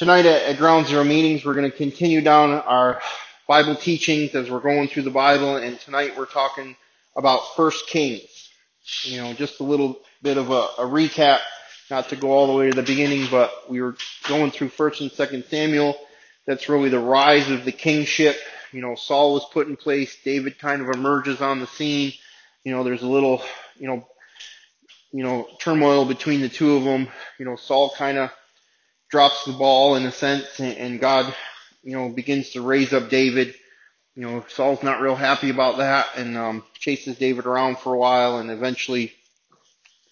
Tonight at, at Ground Zero Meetings, we're going to continue down our Bible teachings as we're going through the Bible, and tonight we're talking about First Kings. You know, just a little bit of a, a recap, not to go all the way to the beginning, but we were going through First and Second Samuel. That's really the rise of the kingship. You know, Saul was put in place. David kind of emerges on the scene. You know, there's a little, you know, you know, turmoil between the two of them. You know, Saul kind of drops the ball in a sense, and God, you know, begins to raise up David. You know, Saul's not real happy about that, and um, chases David around for a while, and eventually,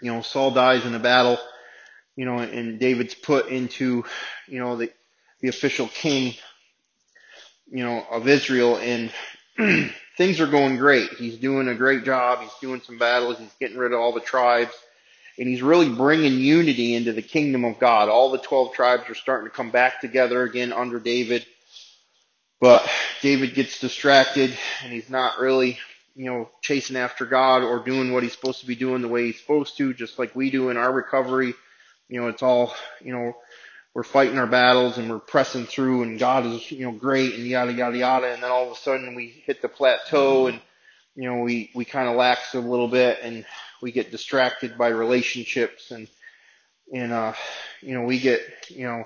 you know, Saul dies in a battle. You know, and David's put into, you know, the the official king, you know, of Israel, and things are going great. He's doing a great job. He's doing some battles. He's getting rid of all the tribes and he's really bringing unity into the kingdom of God. All the 12 tribes are starting to come back together again under David. But David gets distracted and he's not really, you know, chasing after God or doing what he's supposed to be doing the way he's supposed to, just like we do in our recovery. You know, it's all, you know, we're fighting our battles and we're pressing through and God is, you know, great and yada, yada, yada. And then all of a sudden we hit the plateau and, you know, we, we kind of lax a little bit and we get distracted by relationships and and uh you know we get you know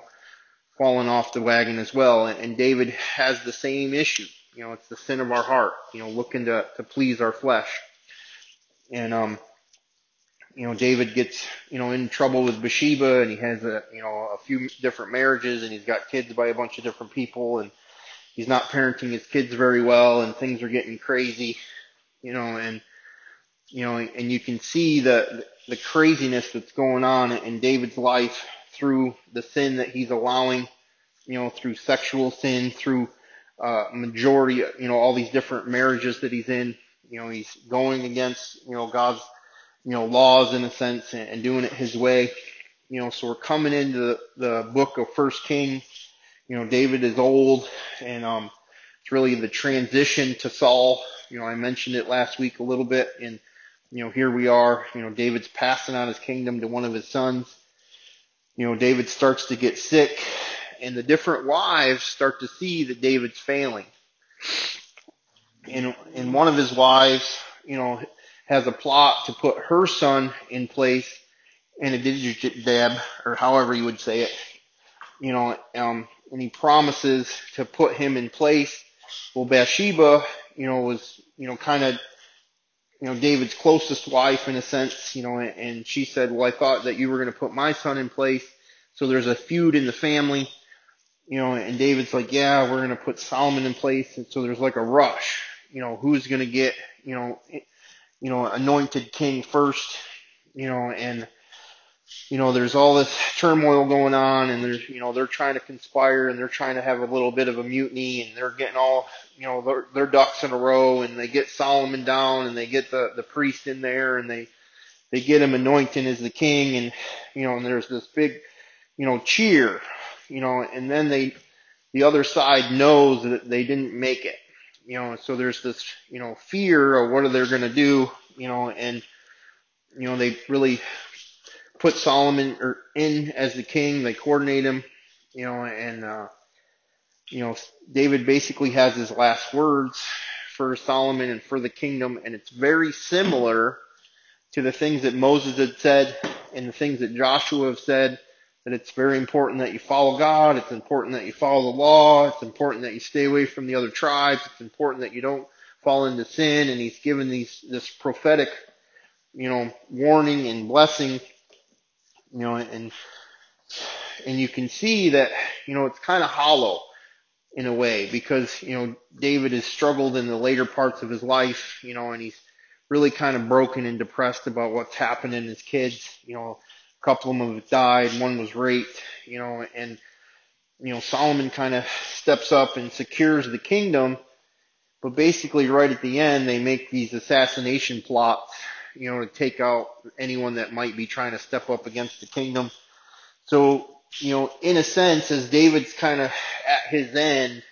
falling off the wagon as well. And, and David has the same issue. You know it's the sin of our heart you know looking to to please our flesh. And um you know David gets you know in trouble with Bathsheba and he has a you know a few different marriages and he's got kids by a bunch of different people and he's not parenting his kids very well and things are getting crazy you know and you know, and you can see the the craziness that's going on in David's life through the sin that he's allowing, you know, through sexual sin, through uh, majority, you know, all these different marriages that he's in. You know, he's going against, you know, God's, you know, laws in a sense and, and doing it his way. You know, so we're coming into the, the book of First King. You know, David is old and um, it's really the transition to Saul. You know, I mentioned it last week a little bit in you know, here we are, you know, David's passing on his kingdom to one of his sons. You know, David starts to get sick and the different wives start to see that David's failing. And, and one of his wives, you know, has a plot to put her son in place and a digit or however you would say it, you know, um, and he promises to put him in place. Well, Bathsheba, you know, was, you know, kind of you know, David's closest wife in a sense, you know, and she said, well, I thought that you were going to put my son in place. So there's a feud in the family, you know, and David's like, yeah, we're going to put Solomon in place. And so there's like a rush, you know, who's going to get, you know, you know, anointed king first, you know, and, you know, there's all this turmoil going on and there's, you know, they're trying to conspire and they're trying to have a little bit of a mutiny and they're getting all, you know, their, their ducks in a row and they get Solomon down and they get the, the priest in there and they, they get him anointed as the king and, you know, and there's this big, you know, cheer, you know, and then they, the other side knows that they didn't make it, you know, so there's this, you know, fear of what are they going to do, you know, and, you know, they really put Solomon in as the king. They coordinate him, you know, and uh, you know David basically has his last words for Solomon and for the kingdom, and it's very similar to the things that Moses had said and the things that Joshua have said. That it's very important that you follow God. It's important that you follow the law. It's important that you stay away from the other tribes. It's important that you don't fall into sin. And he's given these this prophetic, you know, warning and blessing you know, and and you can see that you know it's kind of hollow in a way because you know David has struggled in the later parts of his life, you know, and he's really kind of broken and depressed about what's happened in his kids. You know, a couple of them have died, one was raped, you know, and you know Solomon kind of steps up and secures the kingdom, but basically right at the end they make these assassination plots you know, to take out anyone that might be trying to step up against the kingdom. So, you know, in a sense, as David's kind of at his end,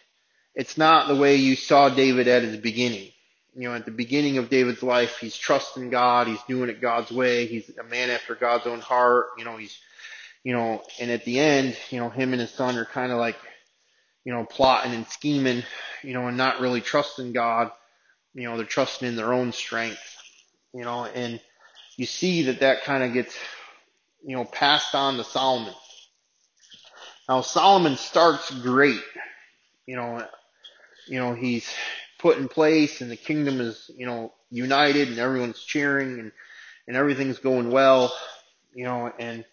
it's not the way you saw David at his beginning. You know, at the beginning of David's life, he's trusting God, he's doing it God's way, he's a man after God's own heart, you know, he's, you know, and at the end, you know, him and his son are kind of like, you know, plotting and scheming, you know, and not really trusting God. You know, they're trusting in their own strength, you know, and you see that that kind of gets, you know, passed on to Solomon. Now Solomon starts great, you know, you know, he's put in place and the kingdom is, you know, united and everyone's cheering and, and everything's going well, you know, and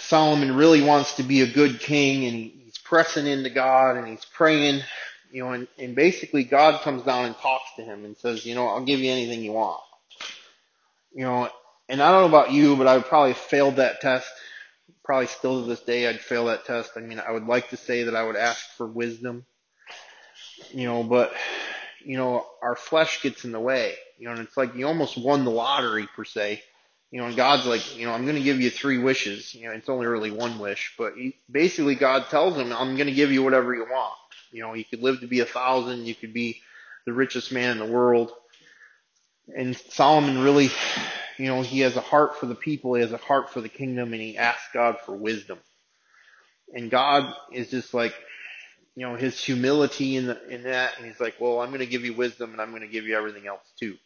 Solomon really wants to be a good king and he's pressing into God and he's praying, you know, and, and basically God comes down and talks to him and says, you know, I'll give you anything you want. You know, and I don't know about you, but I probably failed that test. Probably still to this day, I'd fail that test. I mean, I would like to say that I would ask for wisdom, you know, but, you know, our flesh gets in the way, you know, and it's like you almost won the lottery per se you know, and God's like, you know, I'm going to give you three wishes. You know, it's only really one wish, but he, basically God tells him, I'm going to give you whatever you want. You know, you could live to be a thousand, you could be the richest man in the world. And Solomon really, you know, he has a heart for the people, he has a heart for the kingdom, and he asks God for wisdom. And God is just like, you know, his humility in the, in that, and he's like, well, I'm going to give you wisdom, and I'm going to give you everything else too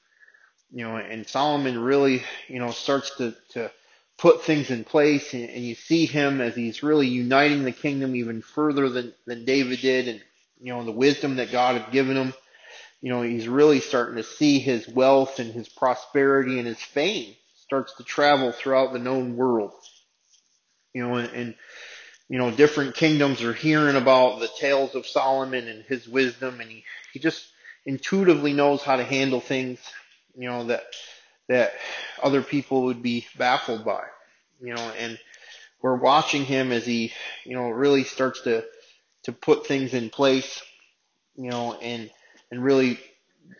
you know, and Solomon really, you know, starts to, to put things in place and, and you see him as he's really uniting the kingdom even further than, than David did and, you know, the wisdom that God had given him. You know, he's really starting to see his wealth and his prosperity and his fame starts to travel throughout the known world. You know, and, and you know, different kingdoms are hearing about the tales of Solomon and his wisdom and he, he just intuitively knows how to handle things you know, that, that other people would be baffled by, you know, and we're watching him as he, you know, really starts to, to put things in place, you know, and, and really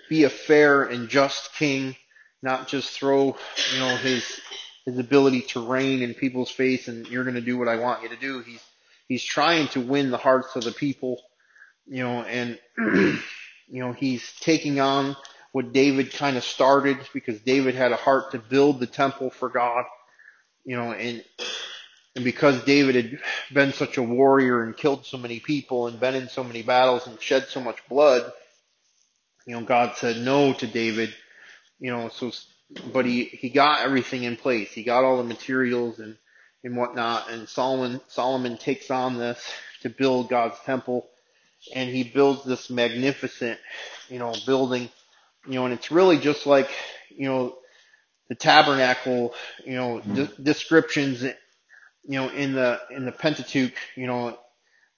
be a fair and just king, not just throw, you know, his, his ability to reign in people's face and you're going to do what I want you to do. He's, he's trying to win the hearts of the people, you know, and, you know, he's taking on what David kind of started because David had a heart to build the temple for God, you know, and and because David had been such a warrior and killed so many people and been in so many battles and shed so much blood, you know, God said no to David, you know, so but he he got everything in place. He got all the materials and and whatnot. And Solomon Solomon takes on this to build God's temple, and he builds this magnificent, you know, building you know, and it's really just like, you know, the tabernacle, you know, mm-hmm. de- descriptions, you know, in the, in the Pentateuch, you know,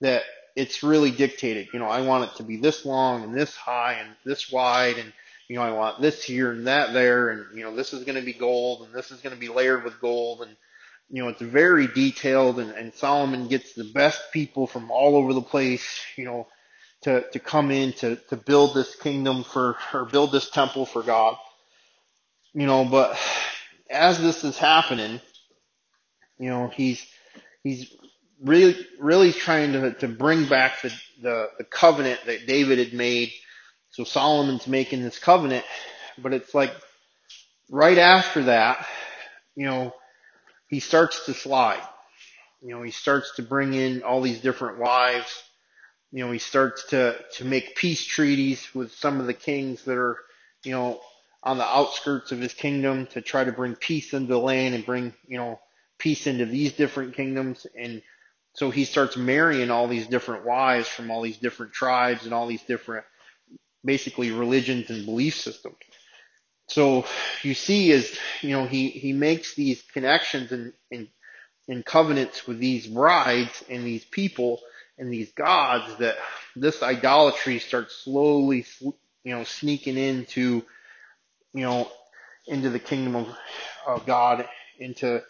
that it's really dictated. You know, I want it to be this long and this high and this wide and, you know, I want this here and that there and, you know, this is going to be gold and this is going to be layered with gold and, you know, it's very detailed and, and Solomon gets the best people from all over the place, you know, to, to come in to, to build this kingdom for, or build this temple for God. You know, but as this is happening, you know, he's, he's really, really trying to, to bring back the, the, the covenant that David had made. So Solomon's making this covenant, but it's like right after that, you know, he starts to slide. You know, he starts to bring in all these different wives you know, he starts to, to make peace treaties with some of the kings that are, you know, on the outskirts of his kingdom to try to bring peace into the land and bring, you know, peace into these different kingdoms. And so he starts marrying all these different wives from all these different tribes and all these different, basically religions and belief systems. So you see is, you know, he, he makes these connections and, and, and covenants with these brides and these people and these gods that this idolatry starts slowly, you know, sneaking into, you know, into the kingdom of, of God, into,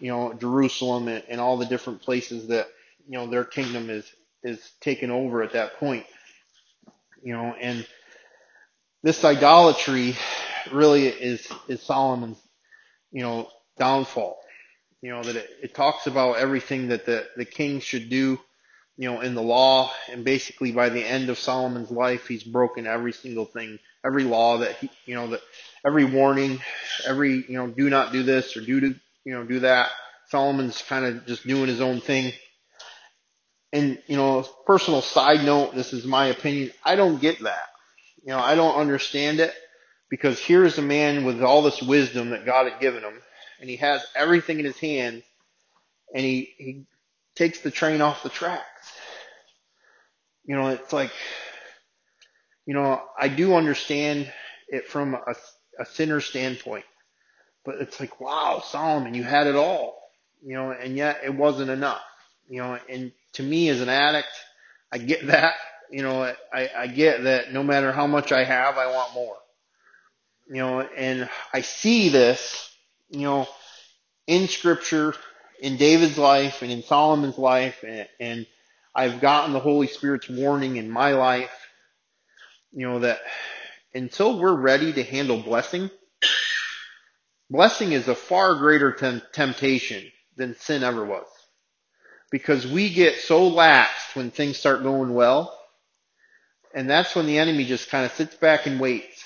you know, Jerusalem and, and all the different places that, you know, their kingdom is, is taken over at that point. You know, and this idolatry really is, is Solomon's, you know, downfall. You know, that it, it talks about everything that the, the king should do you know, in the law, and basically by the end of Solomon's life, he's broken every single thing, every law that he, you know, that every warning, every, you know, do not do this or do to, you know, do that. Solomon's kind of just doing his own thing. And, you know, personal side note, this is my opinion. I don't get that. You know, I don't understand it because here's a man with all this wisdom that God had given him and he has everything in his hand and he, he takes the train off the tracks. You know, it's like, you know, I do understand it from a, a sinner standpoint, but it's like, wow, Solomon, you had it all, you know, and yet it wasn't enough, you know, and to me as an addict, I get that, you know, I, I get that no matter how much I have, I want more, you know, and I see this, you know, in scripture, in David's life and in Solomon's life, and, and I've gotten the Holy Spirit's warning in my life, you know, that until we're ready to handle blessing, blessing is a far greater tem- temptation than sin ever was. Because we get so laxed when things start going well, and that's when the enemy just kind of sits back and waits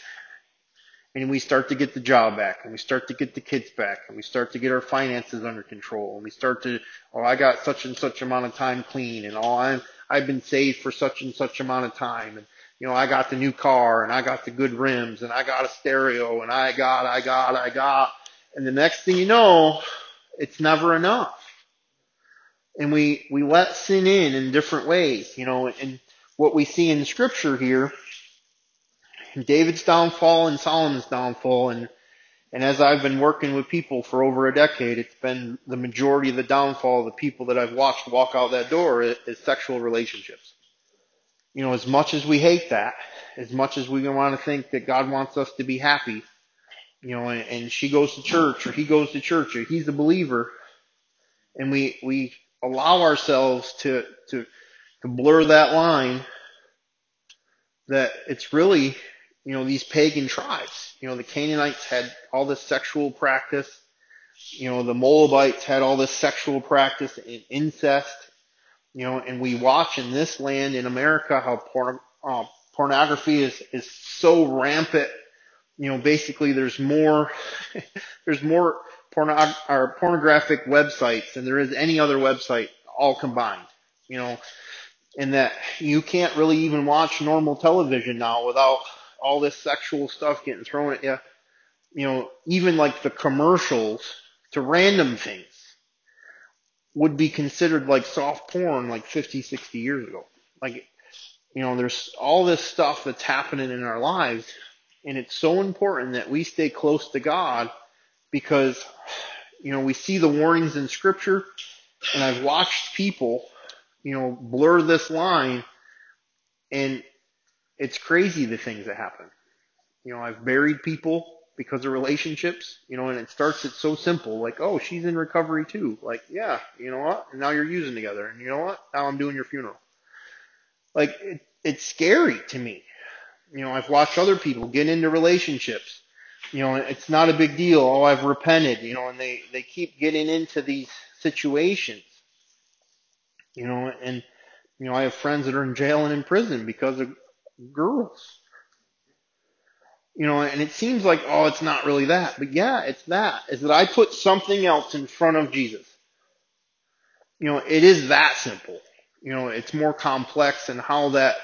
and we start to get the job back and we start to get the kids back and we start to get our finances under control and we start to oh I got such and such amount of time clean and oh I'm I've been saved for such and such amount of time and you know I got the new car and I got the good rims and I got a stereo and I got I got I got and the next thing you know it's never enough and we we let sin in in different ways you know and what we see in scripture here David's downfall and Solomon's downfall. And, and as I've been working with people for over a decade, it's been the majority of the downfall of the people that I've watched walk out that door is, is sexual relationships. You know, as much as we hate that, as much as we want to think that God wants us to be happy, you know, and, and she goes to church or he goes to church or he's a believer, and we we allow ourselves to to to blur that line that it's really you know, these pagan tribes. You know, the Canaanites had all this sexual practice. You know, the Moabites had all this sexual practice and incest. You know, and we watch in this land in America how porn, uh, pornography is, is so rampant. You know, basically there's more, there's more porno, or pornographic websites than there is any other website all combined. You know, and that you can't really even watch normal television now without all this sexual stuff getting thrown at you. You know, even like the commercials to random things would be considered like soft porn like 50, 60 years ago. Like, you know, there's all this stuff that's happening in our lives and it's so important that we stay close to God because, you know, we see the warnings in scripture and I've watched people, you know, blur this line and it's crazy the things that happen. You know, I've buried people because of relationships, you know, and it starts, it's so simple, like, oh, she's in recovery too. Like, yeah, you know what? And now you're using together. And you know what? Now I'm doing your funeral. Like, it, it's scary to me. You know, I've watched other people get into relationships. You know, it's not a big deal. Oh, I've repented, you know, and they, they keep getting into these situations. You know, and, you know, I have friends that are in jail and in prison because of girls. You know, and it seems like, oh, it's not really that. But yeah, it's that. Is that I put something else in front of Jesus. You know, it is that simple. You know, it's more complex and how that,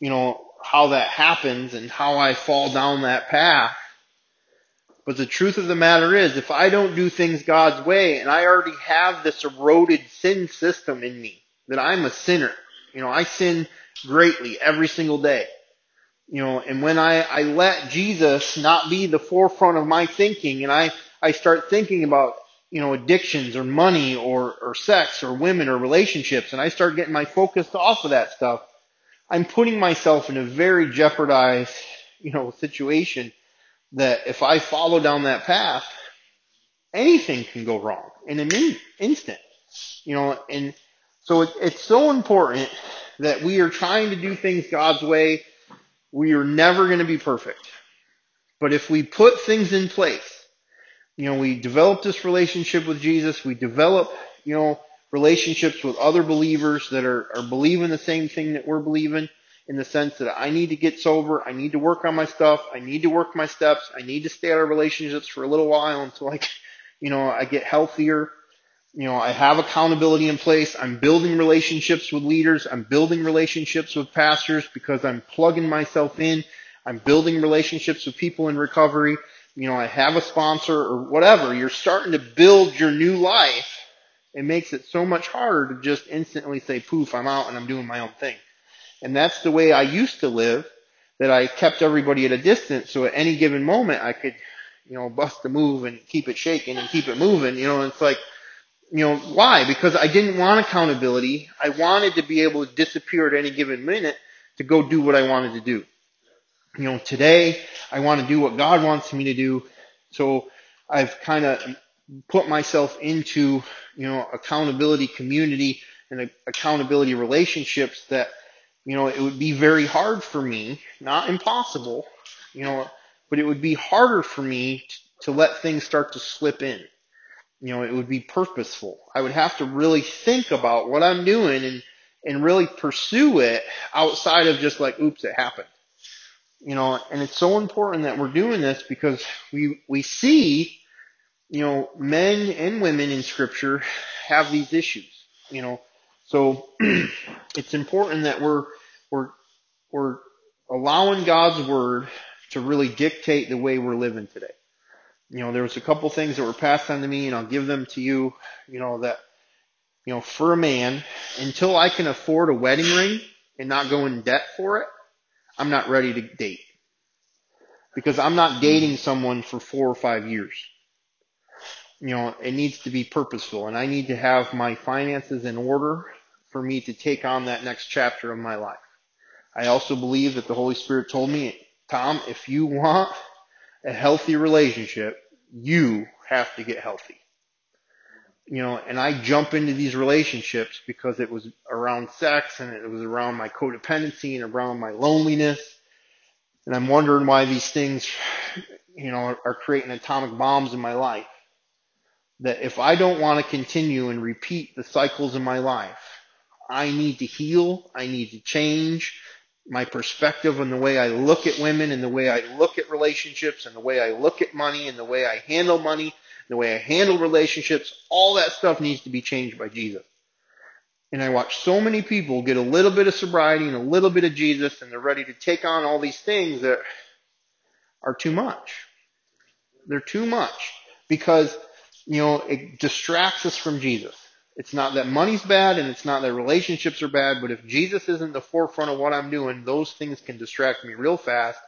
you know, how that happens and how I fall down that path. But the truth of the matter is, if I don't do things God's way and I already have this eroded sin system in me, that I'm a sinner. You know, I sin greatly every single day. You know, and when I, I let Jesus not be the forefront of my thinking and I, I start thinking about, you know, addictions or money or, or sex or women or relationships and I start getting my focus off of that stuff, I'm putting myself in a very jeopardized, you know, situation that if I follow down that path, anything can go wrong in an instant, you know, and so it, it's so important that we are trying to do things God's way. We are never going to be perfect. But if we put things in place, you know, we develop this relationship with Jesus, we develop, you know, relationships with other believers that are, are believing the same thing that we're believing in the sense that I need to get sober, I need to work on my stuff, I need to work my steps, I need to stay out of relationships for a little while until I, you know, I get healthier. You know, I have accountability in place. I'm building relationships with leaders. I'm building relationships with pastors because I'm plugging myself in. I'm building relationships with people in recovery. You know, I have a sponsor or whatever. You're starting to build your new life. It makes it so much harder to just instantly say, poof, I'm out and I'm doing my own thing. And that's the way I used to live, that I kept everybody at a distance. So at any given moment, I could, you know, bust a move and keep it shaking and keep it moving. You know, it's like, you know, why? Because I didn't want accountability. I wanted to be able to disappear at any given minute to go do what I wanted to do. You know, today I want to do what God wants me to do. So I've kind of put myself into, you know, accountability community and accountability relationships that you know, it would be very hard for me, not impossible, you know, but it would be harder for me to, to let things start to slip in. You know, it would be purposeful. I would have to really think about what I'm doing and, and really pursue it outside of just like, oops, it happened. You know, and it's so important that we're doing this because we, we see, you know, men and women in scripture have these issues, you know, so it's important that we're we're we're allowing God's word to really dictate the way we're living today. You know, there was a couple things that were passed on to me, and I'll give them to you. You know that you know for a man, until I can afford a wedding ring and not go in debt for it, I'm not ready to date because I'm not dating someone for four or five years you know, it needs to be purposeful and I need to have my finances in order for me to take on that next chapter of my life. I also believe that the Holy Spirit told me, Tom, if you want a healthy relationship, you have to get healthy. You know, and I jump into these relationships because it was around sex and it was around my codependency and around my loneliness. And I'm wondering why these things, you know, are creating atomic bombs in my life that if I don't want to continue and repeat the cycles in my life, I need to heal. I need to change my perspective and the way I look at women and the way I look at relationships and the way I look at money and the way I handle money, the way I handle relationships. All that stuff needs to be changed by Jesus. And I watch so many people get a little bit of sobriety and a little bit of Jesus and they're ready to take on all these things that are too much. They're too much because you know, it distracts us from Jesus. It's not that money's bad and it's not that relationships are bad, but if Jesus isn't the forefront of what I'm doing, those things can distract me real fast.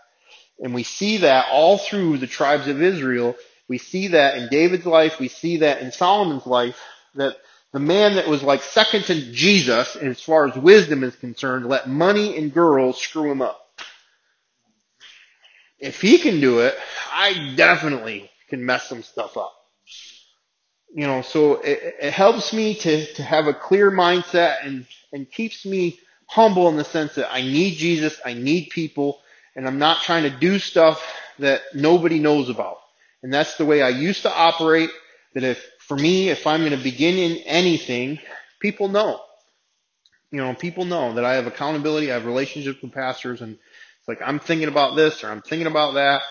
And we see that all through the tribes of Israel. We see that in David's life. We see that in Solomon's life. That the man that was like second to Jesus as far as wisdom is concerned let money and girls screw him up. If he can do it, I definitely can mess some stuff up you know, so it, it helps me to, to have a clear mindset and, and keeps me humble in the sense that I need Jesus, I need people, and I'm not trying to do stuff that nobody knows about. And that's the way I used to operate, that if, for me, if I'm going to begin in anything, people know. You know, people know that I have accountability, I have relationships with pastors, and it's like, I'm thinking about this or I'm thinking about that.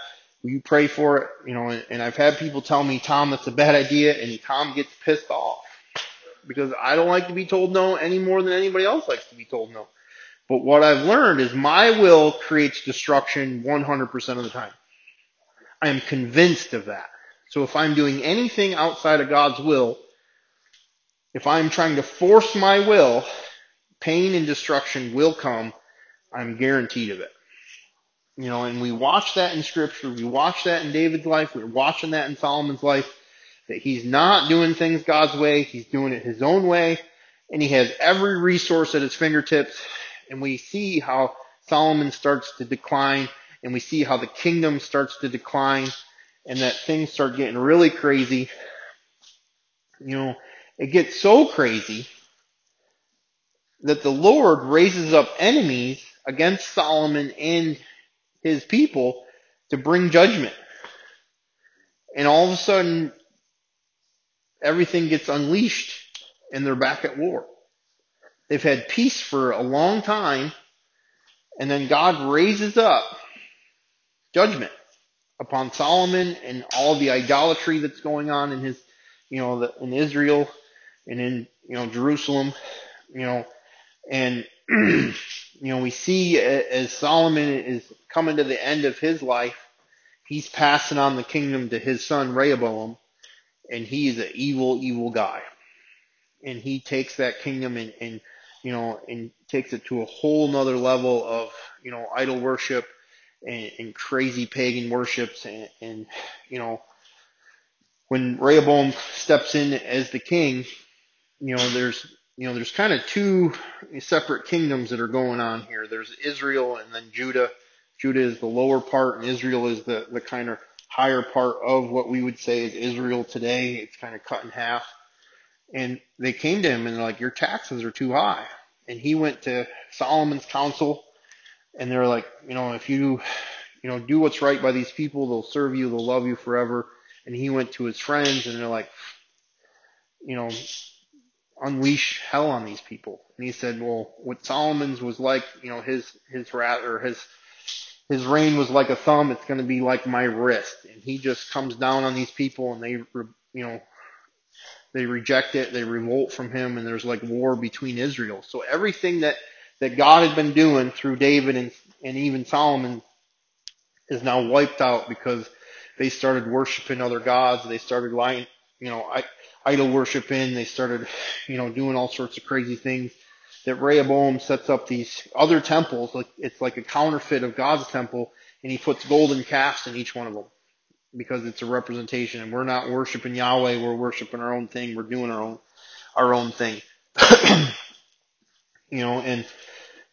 Will you pray for it? You know, and, and I've had people tell me, Tom, that's a bad idea, and Tom gets pissed off because I don't like to be told no any more than anybody else likes to be told no. But what I've learned is my will creates destruction 100% of the time. I am convinced of that. So if I'm doing anything outside of God's will, if I'm trying to force my will, pain and destruction will come. I'm guaranteed of it. You know, and we watch that in scripture. We watch that in David's life. We're watching that in Solomon's life. That he's not doing things God's way. He's doing it his own way. And he has every resource at his fingertips. And we see how Solomon starts to decline. And we see how the kingdom starts to decline. And that things start getting really crazy. You know, it gets so crazy that the Lord raises up enemies against Solomon and his people to bring judgment. And all of a sudden, everything gets unleashed and they're back at war. They've had peace for a long time, and then God raises up judgment upon Solomon and all the idolatry that's going on in his, you know, in Israel. and in you know Jerusalem, you know, and you know we see uh, as Solomon is coming to the end of his life, he's passing on the kingdom to his son Rehoboam, and he is an evil, evil guy, and he takes that kingdom and, and you know and takes it to a whole nother level of you know idol worship and, and crazy pagan worships. And, and you know when Rehoboam steps in as the king, you know, there's you know, there's kind of two separate kingdoms that are going on here. There's Israel and then Judah. Judah is the lower part and Israel is the, the kind of higher part of what we would say is Israel today. It's kind of cut in half. And they came to him and they're like, your taxes are too high. And he went to Solomon's council and they're like, you know, if you, you know, do what's right by these people, they'll serve you, they'll love you forever. And he went to his friends and they're like, you know, unleash hell on these people. And he said, well, what Solomon's was like, you know, his, his rat or his, his reign was like a thumb. It's going to be like my wrist. And he just comes down on these people and they, you know, they reject it. They revolt from him and there's like war between Israel. So everything that, that God had been doing through David and, and even Solomon is now wiped out because they started worshiping other gods. They started lying, you know, I, idol worshiping. They started, you know, doing all sorts of crazy things. That Rehoboam sets up these other temples, like it's like a counterfeit of God's temple, and he puts golden calves in each one of them because it's a representation. And we're not worshiping Yahweh; we're worshiping our own thing. We're doing our own our own thing. you know, and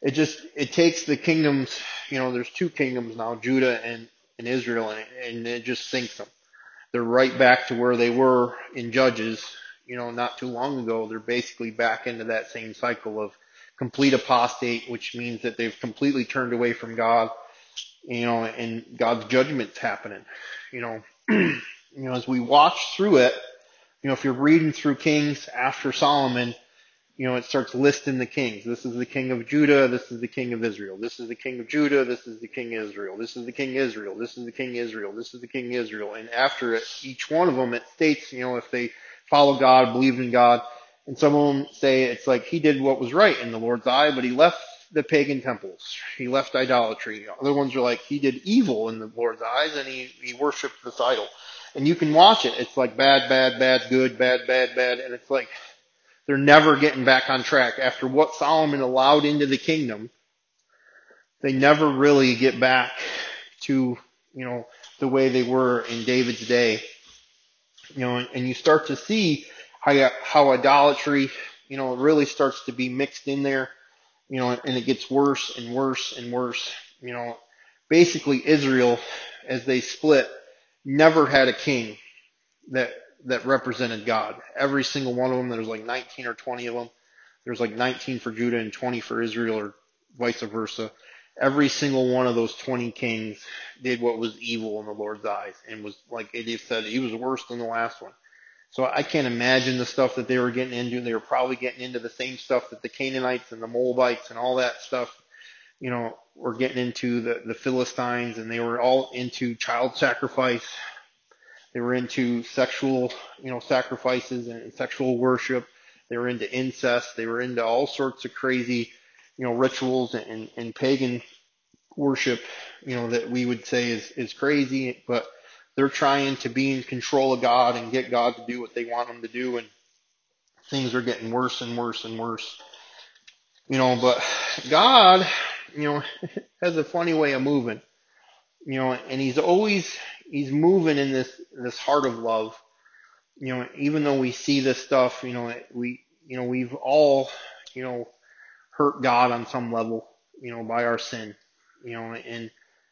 it just it takes the kingdoms. You know, there's two kingdoms now, Judah and and Israel, and, and it just sinks them they're right back to where they were in Judges, you know, not too long ago. They're basically back into that same cycle of complete apostate, which means that they've completely turned away from God, you know, and God's judgment's happening. You know, you know, as we watch through it, you know, if you're reading through Kings after Solomon, you know, it starts listing the kings. This is the king of Judah. This is the king of Israel. This is the king of Judah. This is the king of Israel. This is the king of Israel. This is the king of Israel. This is the king of Israel. And after it, each one of them, it states, you know, if they follow God, believe in God. And some of them say it's like he did what was right in the Lord's eye, but he left the pagan temples. He left idolatry. Other ones are like he did evil in the Lord's eyes and he, he worshiped this idol. And you can watch it. It's like bad, bad, bad, good, bad, bad, bad. And it's like, they're never getting back on track. After what Solomon allowed into the kingdom, they never really get back to, you know, the way they were in David's day. You know, and, and you start to see how, how idolatry, you know, really starts to be mixed in there, you know, and it gets worse and worse and worse. You know, basically Israel, as they split, never had a king that that represented God. Every single one of them, there's like 19 or 20 of them. There's like 19 for Judah and 20 for Israel or vice versa. Every single one of those 20 kings did what was evil in the Lord's eyes and was like it said, he was worse than the last one. So I can't imagine the stuff that they were getting into. They were probably getting into the same stuff that the Canaanites and the Moabites and all that stuff, you know, were getting into the, the Philistines and they were all into child sacrifice they were into sexual, you know, sacrifices and sexual worship. They were into incest. They were into all sorts of crazy, you know, rituals and, and pagan worship, you know, that we would say is, is crazy, but they're trying to be in control of God and get God to do what they want him to do. And things are getting worse and worse and worse, you know, but God, you know, has a funny way of moving, you know, and he's always he's moving in this this heart of love. You know, even though we see this stuff, you know, we you know we've all you know hurt God on some level, you know, by our sin. You know, and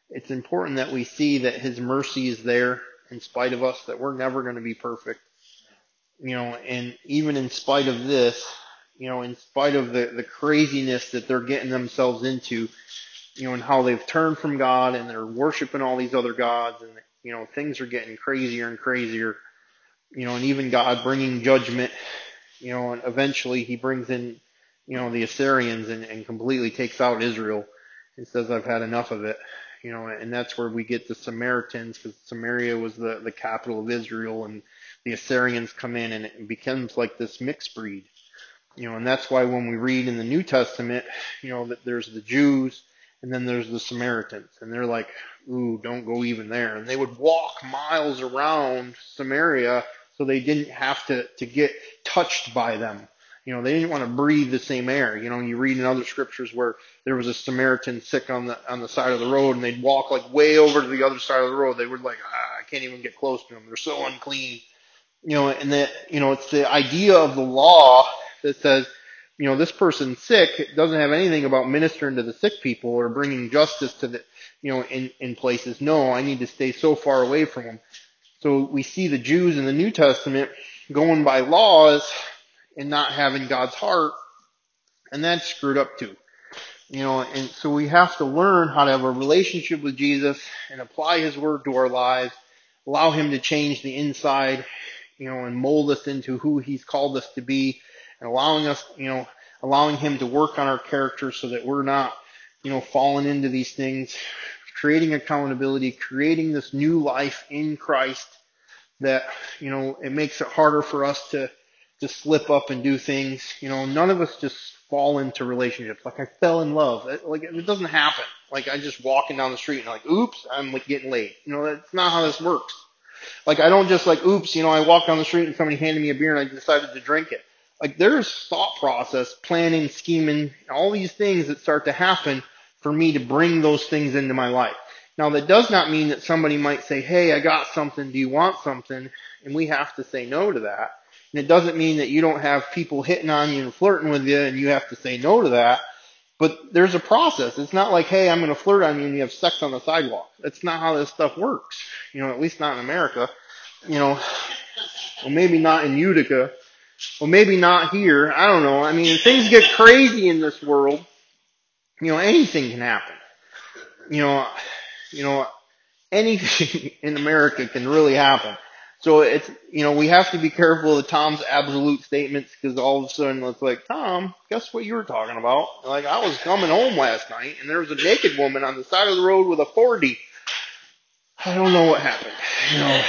it's important that we see that His mercy is there in spite of us, that we're never going to be perfect. You know, and even in spite of this, you know, in spite of the, the craziness that they're getting themselves into, you know, and how they've turned from God and they're worshiping all these other gods and you know, things are getting crazier and crazier, you know, and even God bringing judgment, you know, and eventually he brings in, you know, the Assyrians and, and completely takes out Israel and says, I've had enough of it, you know, and that's where we get the Samaritans because Samaria was the, the capital of Israel and the Assyrians come in and it becomes like this mixed breed. You know, and that's why when we read in the New Testament, you know, that there's the Jews and then there's the Samaritans and they're like, ooh, don't go even there. And they would walk miles around Samaria so they didn't have to, to get touched by them. You know, they didn't want to breathe the same air. You know, you read in other scriptures where there was a Samaritan sick on the on the side of the road, and they'd walk like way over to the other side of the road. They were like, ah, I can't even get close to them. They're so unclean. You know, and that you know, it's the idea of the law that says, you know, this person's sick. It doesn't have anything about ministering to the sick people or bringing justice to the, you know, in in places. No, I need to stay so far away from them. So we see the Jews in the New Testament going by laws and not having God's heart, and that's screwed up too. You know, and so we have to learn how to have a relationship with Jesus and apply His Word to our lives, allow Him to change the inside, you know, and mold us into who He's called us to be, and allowing us, you know, allowing Him to work on our character so that we're not, you know, falling into these things, creating accountability, creating this new life in Christ that, you know, it makes it harder for us to to slip up and do things. You know, none of us just fall into relationships. Like I fell in love. It, like it doesn't happen. Like I just walking down the street and like, oops, I'm like getting late. You know, that's not how this works. Like I don't just like, oops, you know, I walked down the street and somebody handed me a beer and I decided to drink it. Like there's thought process, planning, scheming, all these things that start to happen for me to bring those things into my life. Now that does not mean that somebody might say, hey, I got something, do you want something? And we have to say no to that. And it doesn't mean that you don't have people hitting on you and flirting with you and you have to say no to that. But there's a process. It's not like, hey, I'm going to flirt on you and you have sex on the sidewalk. That's not how this stuff works. You know, at least not in America. You know, well, maybe not in Utica. Well, maybe not here. I don't know. I mean, things get crazy in this world. You know, anything can happen. You know, you know, anything in America can really happen. So it's, you know, we have to be careful of Tom's absolute statements because all of a sudden it's like, Tom, guess what you were talking about? Like, I was coming home last night and there was a naked woman on the side of the road with a 40. I don't know what happened. You know,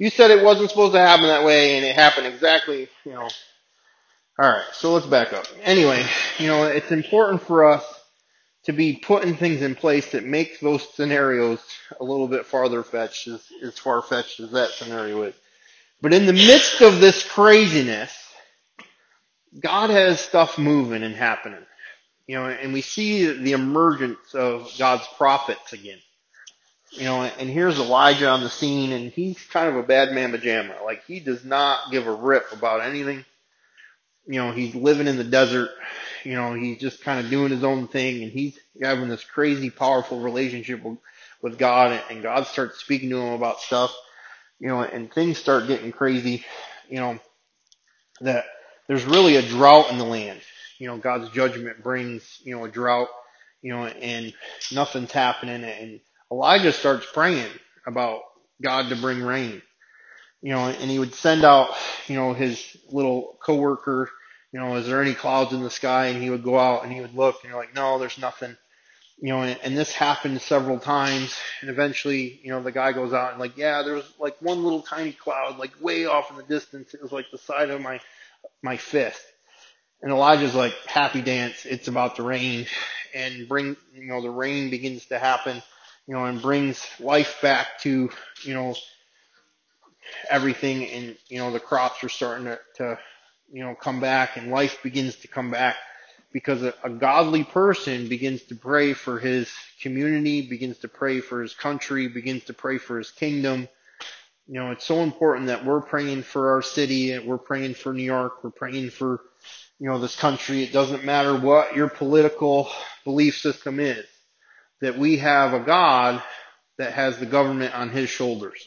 you said it wasn't supposed to happen that way and it happened exactly, you know. Alright, so let's back up. Anyway, you know, it's important for us to be putting things in place that make those scenarios a little bit farther fetched, as, as far fetched as that scenario is. But in the midst of this craziness, God has stuff moving and happening. You know, and we see the emergence of God's prophets again. You know, and here's Elijah on the scene, and he's kind of a bad man pajama. Like, he does not give a rip about anything. You know, he's living in the desert you know, he's just kind of doing his own thing and he's having this crazy powerful relationship with, with God and God starts speaking to him about stuff, you know, and things start getting crazy, you know, that there's really a drought in the land. You know, God's judgment brings, you know, a drought, you know, and nothing's happening and Elijah starts praying about God to bring rain. You know, and he would send out, you know, his little coworker you know, is there any clouds in the sky? And he would go out and he would look and you're like, no, there's nothing. You know, and, and this happened several times. And eventually, you know, the guy goes out and like, yeah, there was like one little tiny cloud, like way off in the distance. It was like the side of my, my fist. And Elijah's like, happy dance. It's about to rain and bring, you know, the rain begins to happen, you know, and brings life back to, you know, everything and, you know, the crops are starting to, to you know, come back and life begins to come back because a, a godly person begins to pray for his community, begins to pray for his country, begins to pray for his kingdom. You know, it's so important that we're praying for our city we're praying for New York, we're praying for, you know, this country. It doesn't matter what your political belief system is, that we have a God that has the government on his shoulders.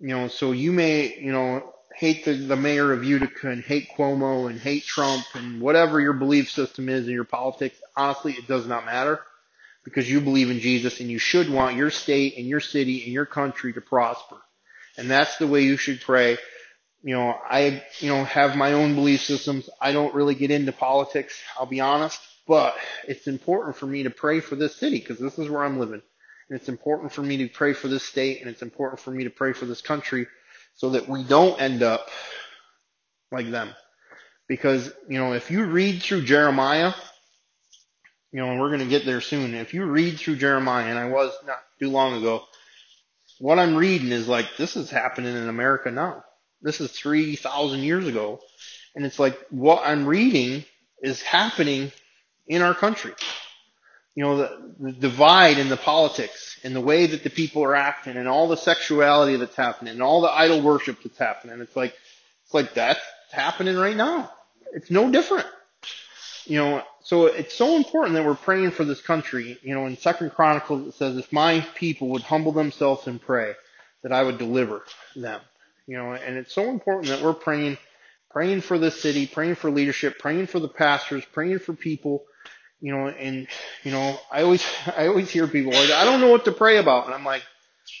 You know, so you may, you know, hate the, the mayor of Utica and hate Cuomo and hate Trump and whatever your belief system is in your politics, honestly, it does not matter because you believe in Jesus and you should want your state and your city and your country to prosper. And that's the way you should pray. You know, I, you know, have my own belief systems. I don't really get into politics, I'll be honest, but it's important for me to pray for this city because this is where I'm living. And it's important for me to pray for this state and it's important for me to pray for this country so that we don't end up like them. Because, you know, if you read through Jeremiah, you know, and we're going to get there soon. If you read through Jeremiah, and I was not too long ago, what I'm reading is like, this is happening in America now. This is 3,000 years ago. And it's like, what I'm reading is happening in our country. You know, the, the divide in the politics and the way that the people are acting and all the sexuality that's happening and all the idol worship that's happening. It's like, it's like that's happening right now. It's no different. You know, so it's so important that we're praying for this country. You know, in Second Chronicles it says, if my people would humble themselves and pray, that I would deliver them. You know, and it's so important that we're praying, praying for this city, praying for leadership, praying for the pastors, praying for people. You know, and you know, I always, I always hear people like, I don't know what to pray about, and I'm like,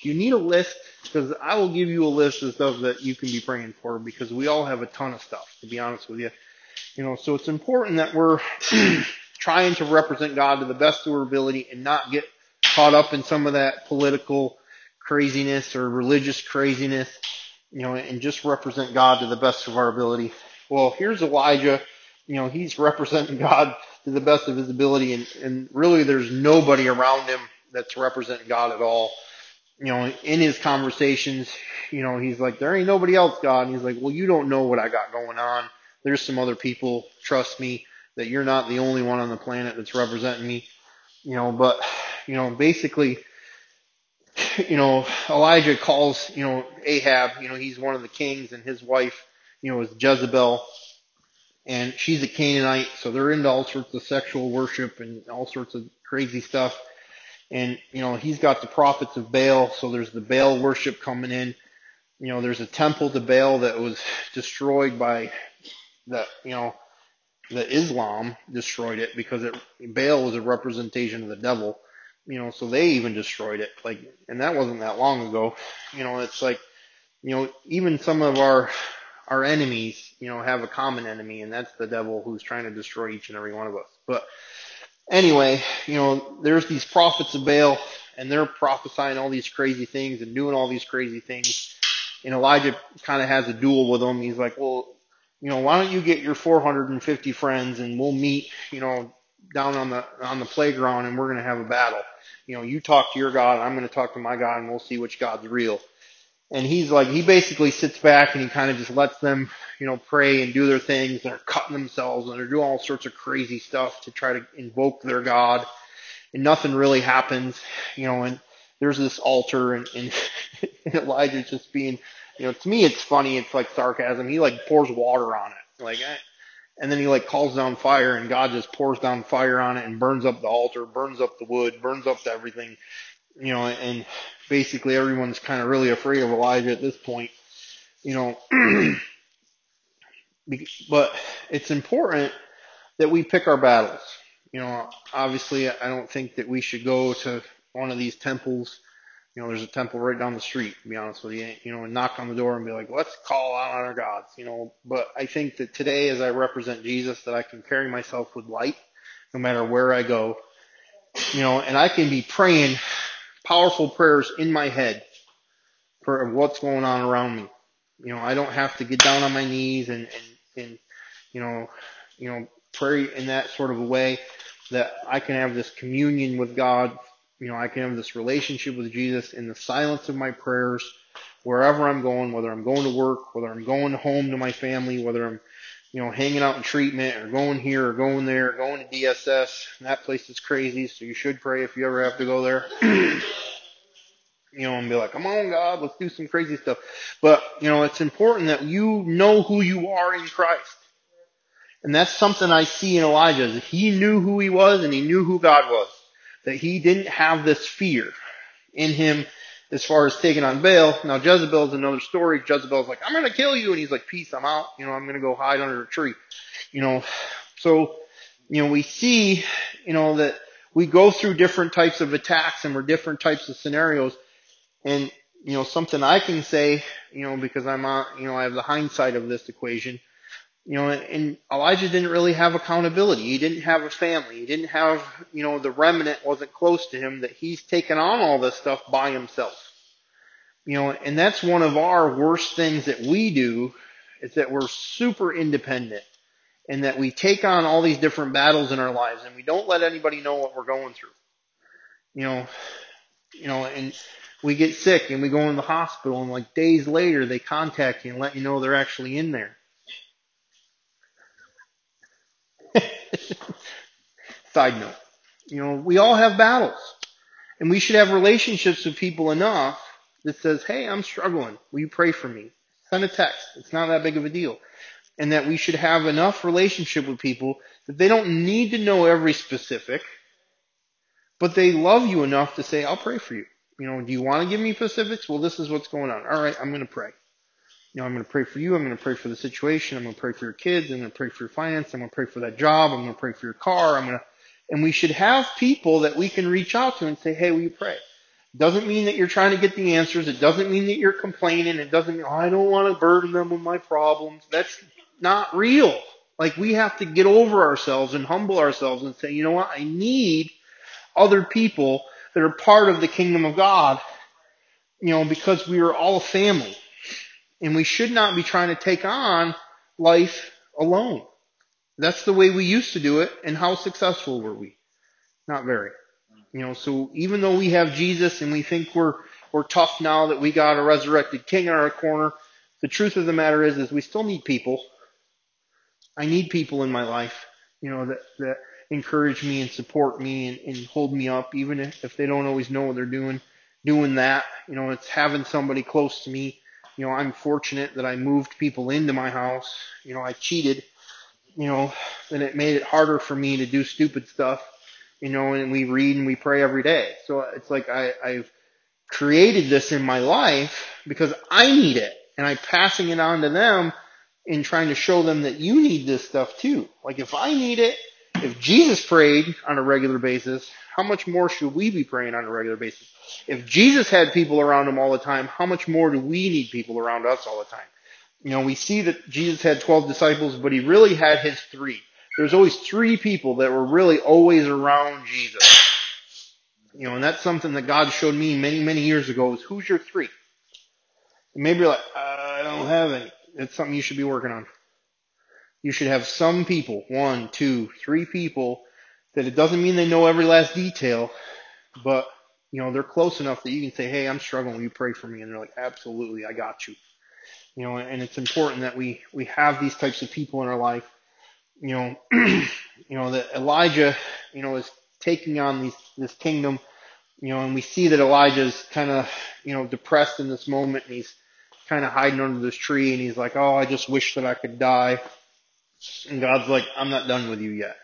you need a list because I will give you a list of stuff that you can be praying for because we all have a ton of stuff, to be honest with you. You know, so it's important that we're trying to represent God to the best of our ability and not get caught up in some of that political craziness or religious craziness, you know, and just represent God to the best of our ability. Well, here's Elijah. You know, he's representing God to the best of his ability and, and really there's nobody around him that's representing God at all you know, in his conversations, you know, he's like, there ain't nobody else, God. And he's like, well, you don't know what I got going on. There's some other people. Trust me that you're not the only one on the planet that's representing me. You know, but, you know, basically, you know, Elijah calls, you know, Ahab, you know, he's one of the kings and his wife, you know, is Jezebel and she's a Canaanite. So they're into all sorts of sexual worship and all sorts of crazy stuff and, you know, he's got the prophets of Baal, so there's the Baal worship coming in. You know, there's a temple to Baal that was destroyed by the, you know, the Islam destroyed it because it, Baal was a representation of the devil. You know, so they even destroyed it. Like, and that wasn't that long ago. You know, it's like, you know, even some of our, our enemies, you know, have a common enemy, and that's the devil who's trying to destroy each and every one of us. But, anyway, you know, there's these prophets of Baal, and they're prophesying all these crazy things and doing all these crazy things. And Elijah kind of has a duel with them. He's like, well, you know, why don't you get your 450 friends and we'll meet, you know, down on the on the playground and we're going to have a battle. You know, you talk to your God, I'm going to talk to my God, and we'll see which God's real and he's like he basically sits back and he kind of just lets them you know pray and do their things. They're cutting themselves and they're doing all sorts of crazy stuff to try to invoke their god. And nothing really happens you know and there's this altar and, and, elijah's just being you know to me it's funny. It's like sarcasm. He like pours water on it. Like and then he like calls down fire and god just pours down fire on it and burns up the altar burns up the wood burns up everything you know, and basically everyone's kind of really afraid of Elijah at this point, you know. but it's important that we pick our battles. You know, obviously, I don't think that we should go to one of these temples. You know, there's a temple right down the street, to be honest with you, you know, and knock on the door and be like, let's call out on our gods, you know. But I think that today, as I represent Jesus, that I can carry myself with light no matter where I go, you know, and I can be praying powerful prayers in my head for what's going on around me. You know, I don't have to get down on my knees and, and, and, you know, you know, pray in that sort of a way that I can have this communion with God. You know, I can have this relationship with Jesus in the silence of my prayers, wherever I'm going, whether I'm going to work, whether I'm going home to my family, whether I'm, you know, hanging out in treatment or going here or going there, or going to DSS. That place is crazy, so you should pray if you ever have to go there. you know, and be like, come on, God, let's do some crazy stuff. But, you know, it's important that you know who you are in Christ. And that's something I see in Elijah. Is he knew who he was and he knew who God was. That he didn't have this fear in him as far as taking on Baal. Now Jezebel is another story. Jezebel's like, I'm gonna kill you, and he's like, peace, I'm out. You know, I'm gonna go hide under a tree. You know, so, you know, we see, you know, that we go through different types of attacks and we're different types of scenarios. And, you know, something I can say, you know, because I'm on, you know, I have the hindsight of this equation. You know, and Elijah didn't really have accountability. He didn't have a family. He didn't have, you know, the remnant wasn't close to him that he's taken on all this stuff by himself You know, and that's one of our worst things that we do is that we're super independent and that we take on all these different battles in our lives and we don't let anybody know what we're going through. You know, you know, and we get sick and we go in the hospital and like days later they contact you and let you know they're actually in there. Side note. You know, we all have battles. And we should have relationships with people enough that says, hey, I'm struggling. Will you pray for me? Send a text. It's not that big of a deal. And that we should have enough relationship with people that they don't need to know every specific, but they love you enough to say, I'll pray for you. You know, do you want to give me specifics? Well, this is what's going on. All right, I'm going to pray. You know, I'm going to pray for you. I'm going to pray for the situation. I'm going to pray for your kids. I'm going to pray for your finance. I'm going to pray for that job. I'm going to pray for your car. I'm going to, and we should have people that we can reach out to and say, hey, will you pray? Doesn't mean that you're trying to get the answers. It doesn't mean that you're complaining. It doesn't mean, oh, I don't want to burden them with my problems. That's not real. Like we have to get over ourselves and humble ourselves and say, you know what? I need other people that are part of the kingdom of God, you know, because we are all a family. And we should not be trying to take on life alone. That's the way we used to do it, and how successful were we? Not very. You know, so even though we have Jesus and we think we're we're tough now that we got a resurrected king in our corner, the truth of the matter is is we still need people. I need people in my life, you know, that that encourage me and support me and, and hold me up, even if, if they don't always know what they're doing. Doing that, you know, it's having somebody close to me. You know, I'm fortunate that I moved people into my house. You know, I cheated, you know, and it made it harder for me to do stupid stuff you know, and we read and we pray every day. So it's like I, I've created this in my life because I need it and I'm passing it on to them and trying to show them that you need this stuff too. Like if I need it, if Jesus prayed on a regular basis, how much more should we be praying on a regular basis? If Jesus had people around him all the time, how much more do we need people around us all the time? You know, we see that Jesus had 12 disciples, but he really had his three there's always three people that were really always around Jesus. You know, and that's something that God showed me many, many years ago is who's your three? And maybe you're like, I don't have any. It's something you should be working on. You should have some people, one, two, three people, that it doesn't mean they know every last detail, but you know, they're close enough that you can say, Hey, I'm struggling. Will you pray for me? And they're like, absolutely. I got you. You know, and it's important that we, we have these types of people in our life you know, you know that Elijah, you know, is taking on these, this kingdom, you know, and we see that Elijah's kind of, you know, depressed in this moment, and he's kind of hiding under this tree, and he's like, "Oh, I just wish that I could die." And God's like, "I'm not done with you yet."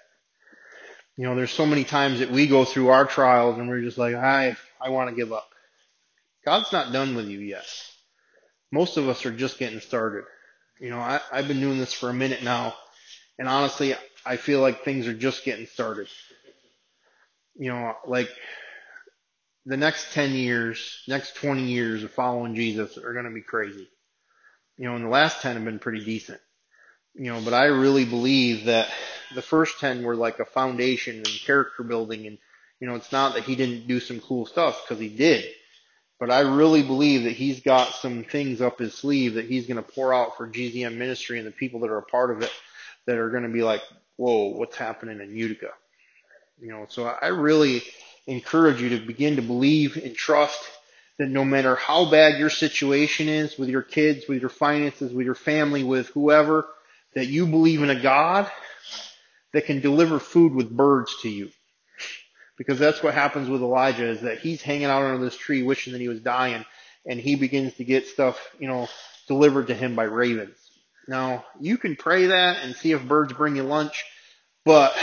You know, there's so many times that we go through our trials, and we're just like, "I, I want to give up." God's not done with you yet. Most of us are just getting started. You know, I, I've been doing this for a minute now and honestly, I feel like things are just getting started. You know, like the next 10 years, next 20 years of following Jesus are going to be crazy. You know, and the last 10 have been pretty decent. You know, but I really believe that the first 10 were like a foundation and character building and, you know, it's not that he didn't do some cool stuff because he did. But I really believe that he's got some things up his sleeve that he's going to pour out for GZM ministry and the people that are a part of it that are going to be like, whoa, what's happening in Utica? You know, so I really encourage you to begin to believe and trust that no matter how bad your situation is with your kids, with your finances, with your family, with whoever, that you believe in a God that can deliver food with birds to you. Because that's what happens with Elijah is that he's hanging out under this tree wishing that he was dying and he begins to get stuff, you know, delivered to him by ravens. Now, you can pray that and see if birds bring you lunch, but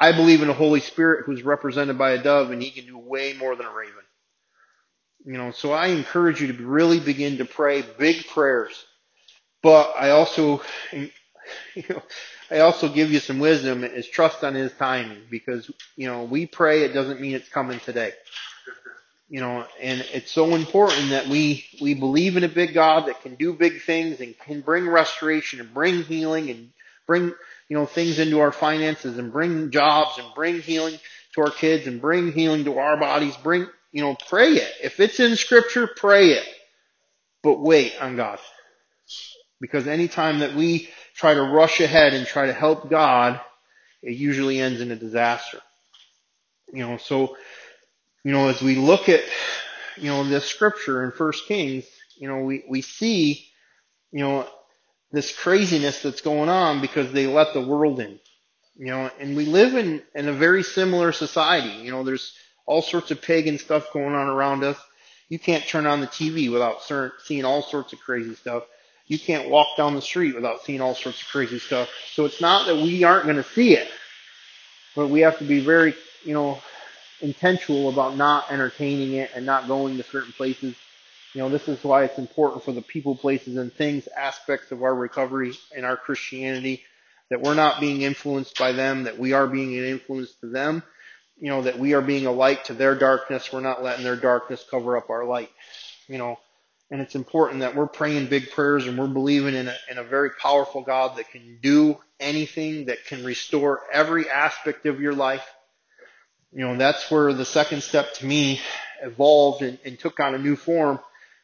I believe in a Holy Spirit who's represented by a dove and he can do way more than a raven. You know, so I encourage you to really begin to pray big prayers. But I also, you know, I also give you some wisdom is trust on his timing because, you know, we pray, it doesn't mean it's coming today you know, and it's so important that we, we believe in a big God that can do big things and can bring restoration and bring healing and bring, you know, things into our finances and bring jobs and bring healing to our kids and bring healing to our bodies, bring, you know, pray it. If it's in scripture, pray it. But wait on God. Because anytime that we try to rush ahead and try to help God, it usually ends in a disaster. You know, so, you know, as we look at, you know, this scripture in First Kings, you know, we, we see, you know, this craziness that's going on because they let the world in. You know, and we live in, in a very similar society. You know, there's all sorts of pagan stuff going on around us. You can't turn on the TV without seeing all sorts of crazy stuff. You can't walk down the street without seeing all sorts of crazy stuff. So it's not that we aren't going to see it, but we have to be very, you know, intentional about not entertaining it and not going to certain places. You know, this is why it's important for the people, places, and things aspects of our recovery and our Christianity that we're not being influenced by them, that we are being an influence to them, you know, that we are being a light to their darkness. We're not letting their darkness cover up our light, you know. And it's important that we're praying big prayers and we're believing in a, in a very powerful God that can do anything, that can restore every aspect of your life. You know, that's where the second step to me evolved and, and took on a new form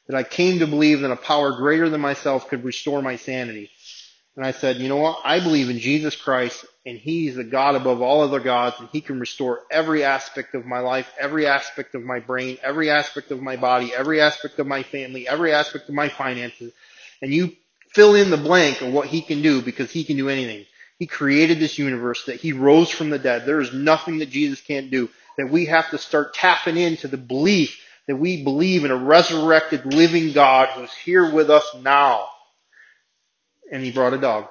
that I came to believe that a power greater than myself could restore my sanity. And I said, you know what? I believe in Jesus Christ and he's the God above all other gods and he can restore every aspect of my life, every aspect of my brain, every aspect of my body, every aspect of my family, every aspect of my finances. And you fill in the blank of what he can do because he can do anything. He created this universe that he rose from the dead. There is nothing that Jesus can't do. That we have to start tapping into the belief that we believe in a resurrected living God who's here with us now and he brought a dog.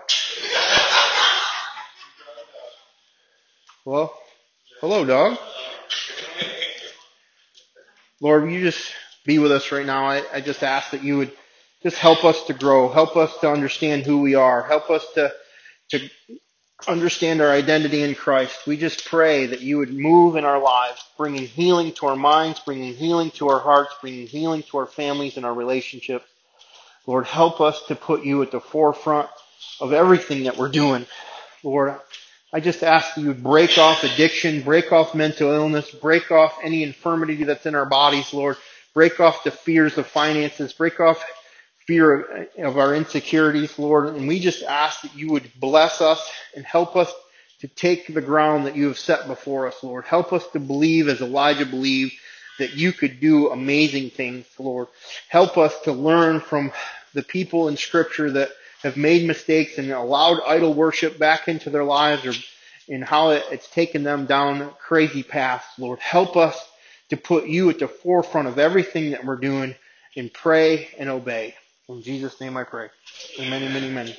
Well, hello, dog. Lord, will you just be with us right now? I, I just ask that you would just help us to grow, help us to understand who we are, help us to, to understand our identity in Christ. We just pray that you would move in our lives, bringing healing to our minds, bringing healing to our hearts, bringing healing to our families and our relationships. Lord, help us to put you at the forefront of everything that we're doing. Lord, I just ask that you would break off addiction, break off mental illness, break off any infirmity that's in our bodies, Lord. Break off the fears of finances, break off fear of, of our insecurities, Lord. And we just ask that you would bless us and help us to take the ground that you have set before us, Lord. Help us to believe as Elijah believed that you could do amazing things, Lord. Help us to learn from the people in scripture that have made mistakes and allowed idol worship back into their lives or in how it's taken them down crazy paths. Lord, help us to put you at the forefront of everything that we're doing and pray and obey. In Jesus' name I pray. Amen, amen, amen.